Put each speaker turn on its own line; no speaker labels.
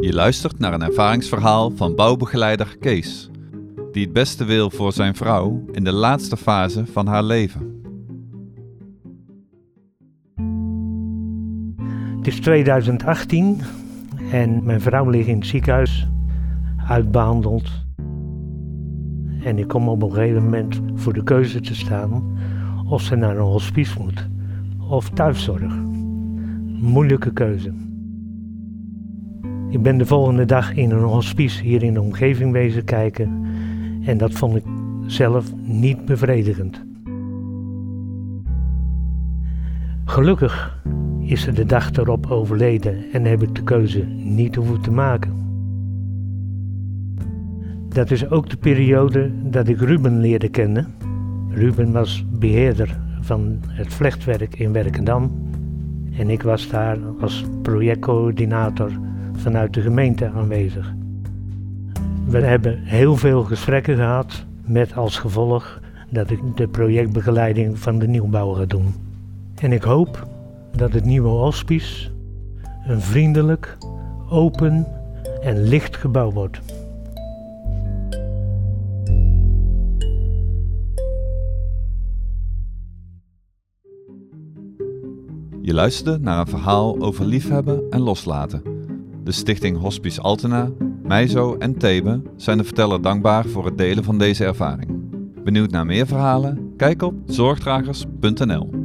Je luistert naar een ervaringsverhaal van bouwbegeleider Kees, die het beste wil voor zijn vrouw in de laatste fase van haar leven.
Het is 2018 en mijn vrouw ligt in het ziekenhuis, uitbehandeld. En ik kom op een gegeven moment voor de keuze te staan of ze naar een hospice moet of thuiszorg. Moeilijke keuze. Ik ben de volgende dag in een hospice hier in de omgeving wezen kijken en dat vond ik zelf niet bevredigend. Gelukkig is ze de dag erop overleden en heb ik de keuze niet hoeven te maken. Dat is ook de periode dat ik Ruben leerde kennen. Ruben was beheerder van het vlechtwerk in Werkendam en ik was daar als projectcoördinator vanuit de gemeente aanwezig. We hebben heel veel gesprekken gehad met als gevolg dat ik de projectbegeleiding van de nieuwbouw ga doen. En ik hoop dat het nieuwe hospice een vriendelijk, open en licht gebouw wordt.
Je luisterde naar een verhaal over liefhebben en loslaten. De stichting Hospice Altena, Meizo en Thebe zijn de verteller dankbaar voor het delen van deze ervaring. Benieuwd naar meer verhalen? Kijk op zorgdragers.nl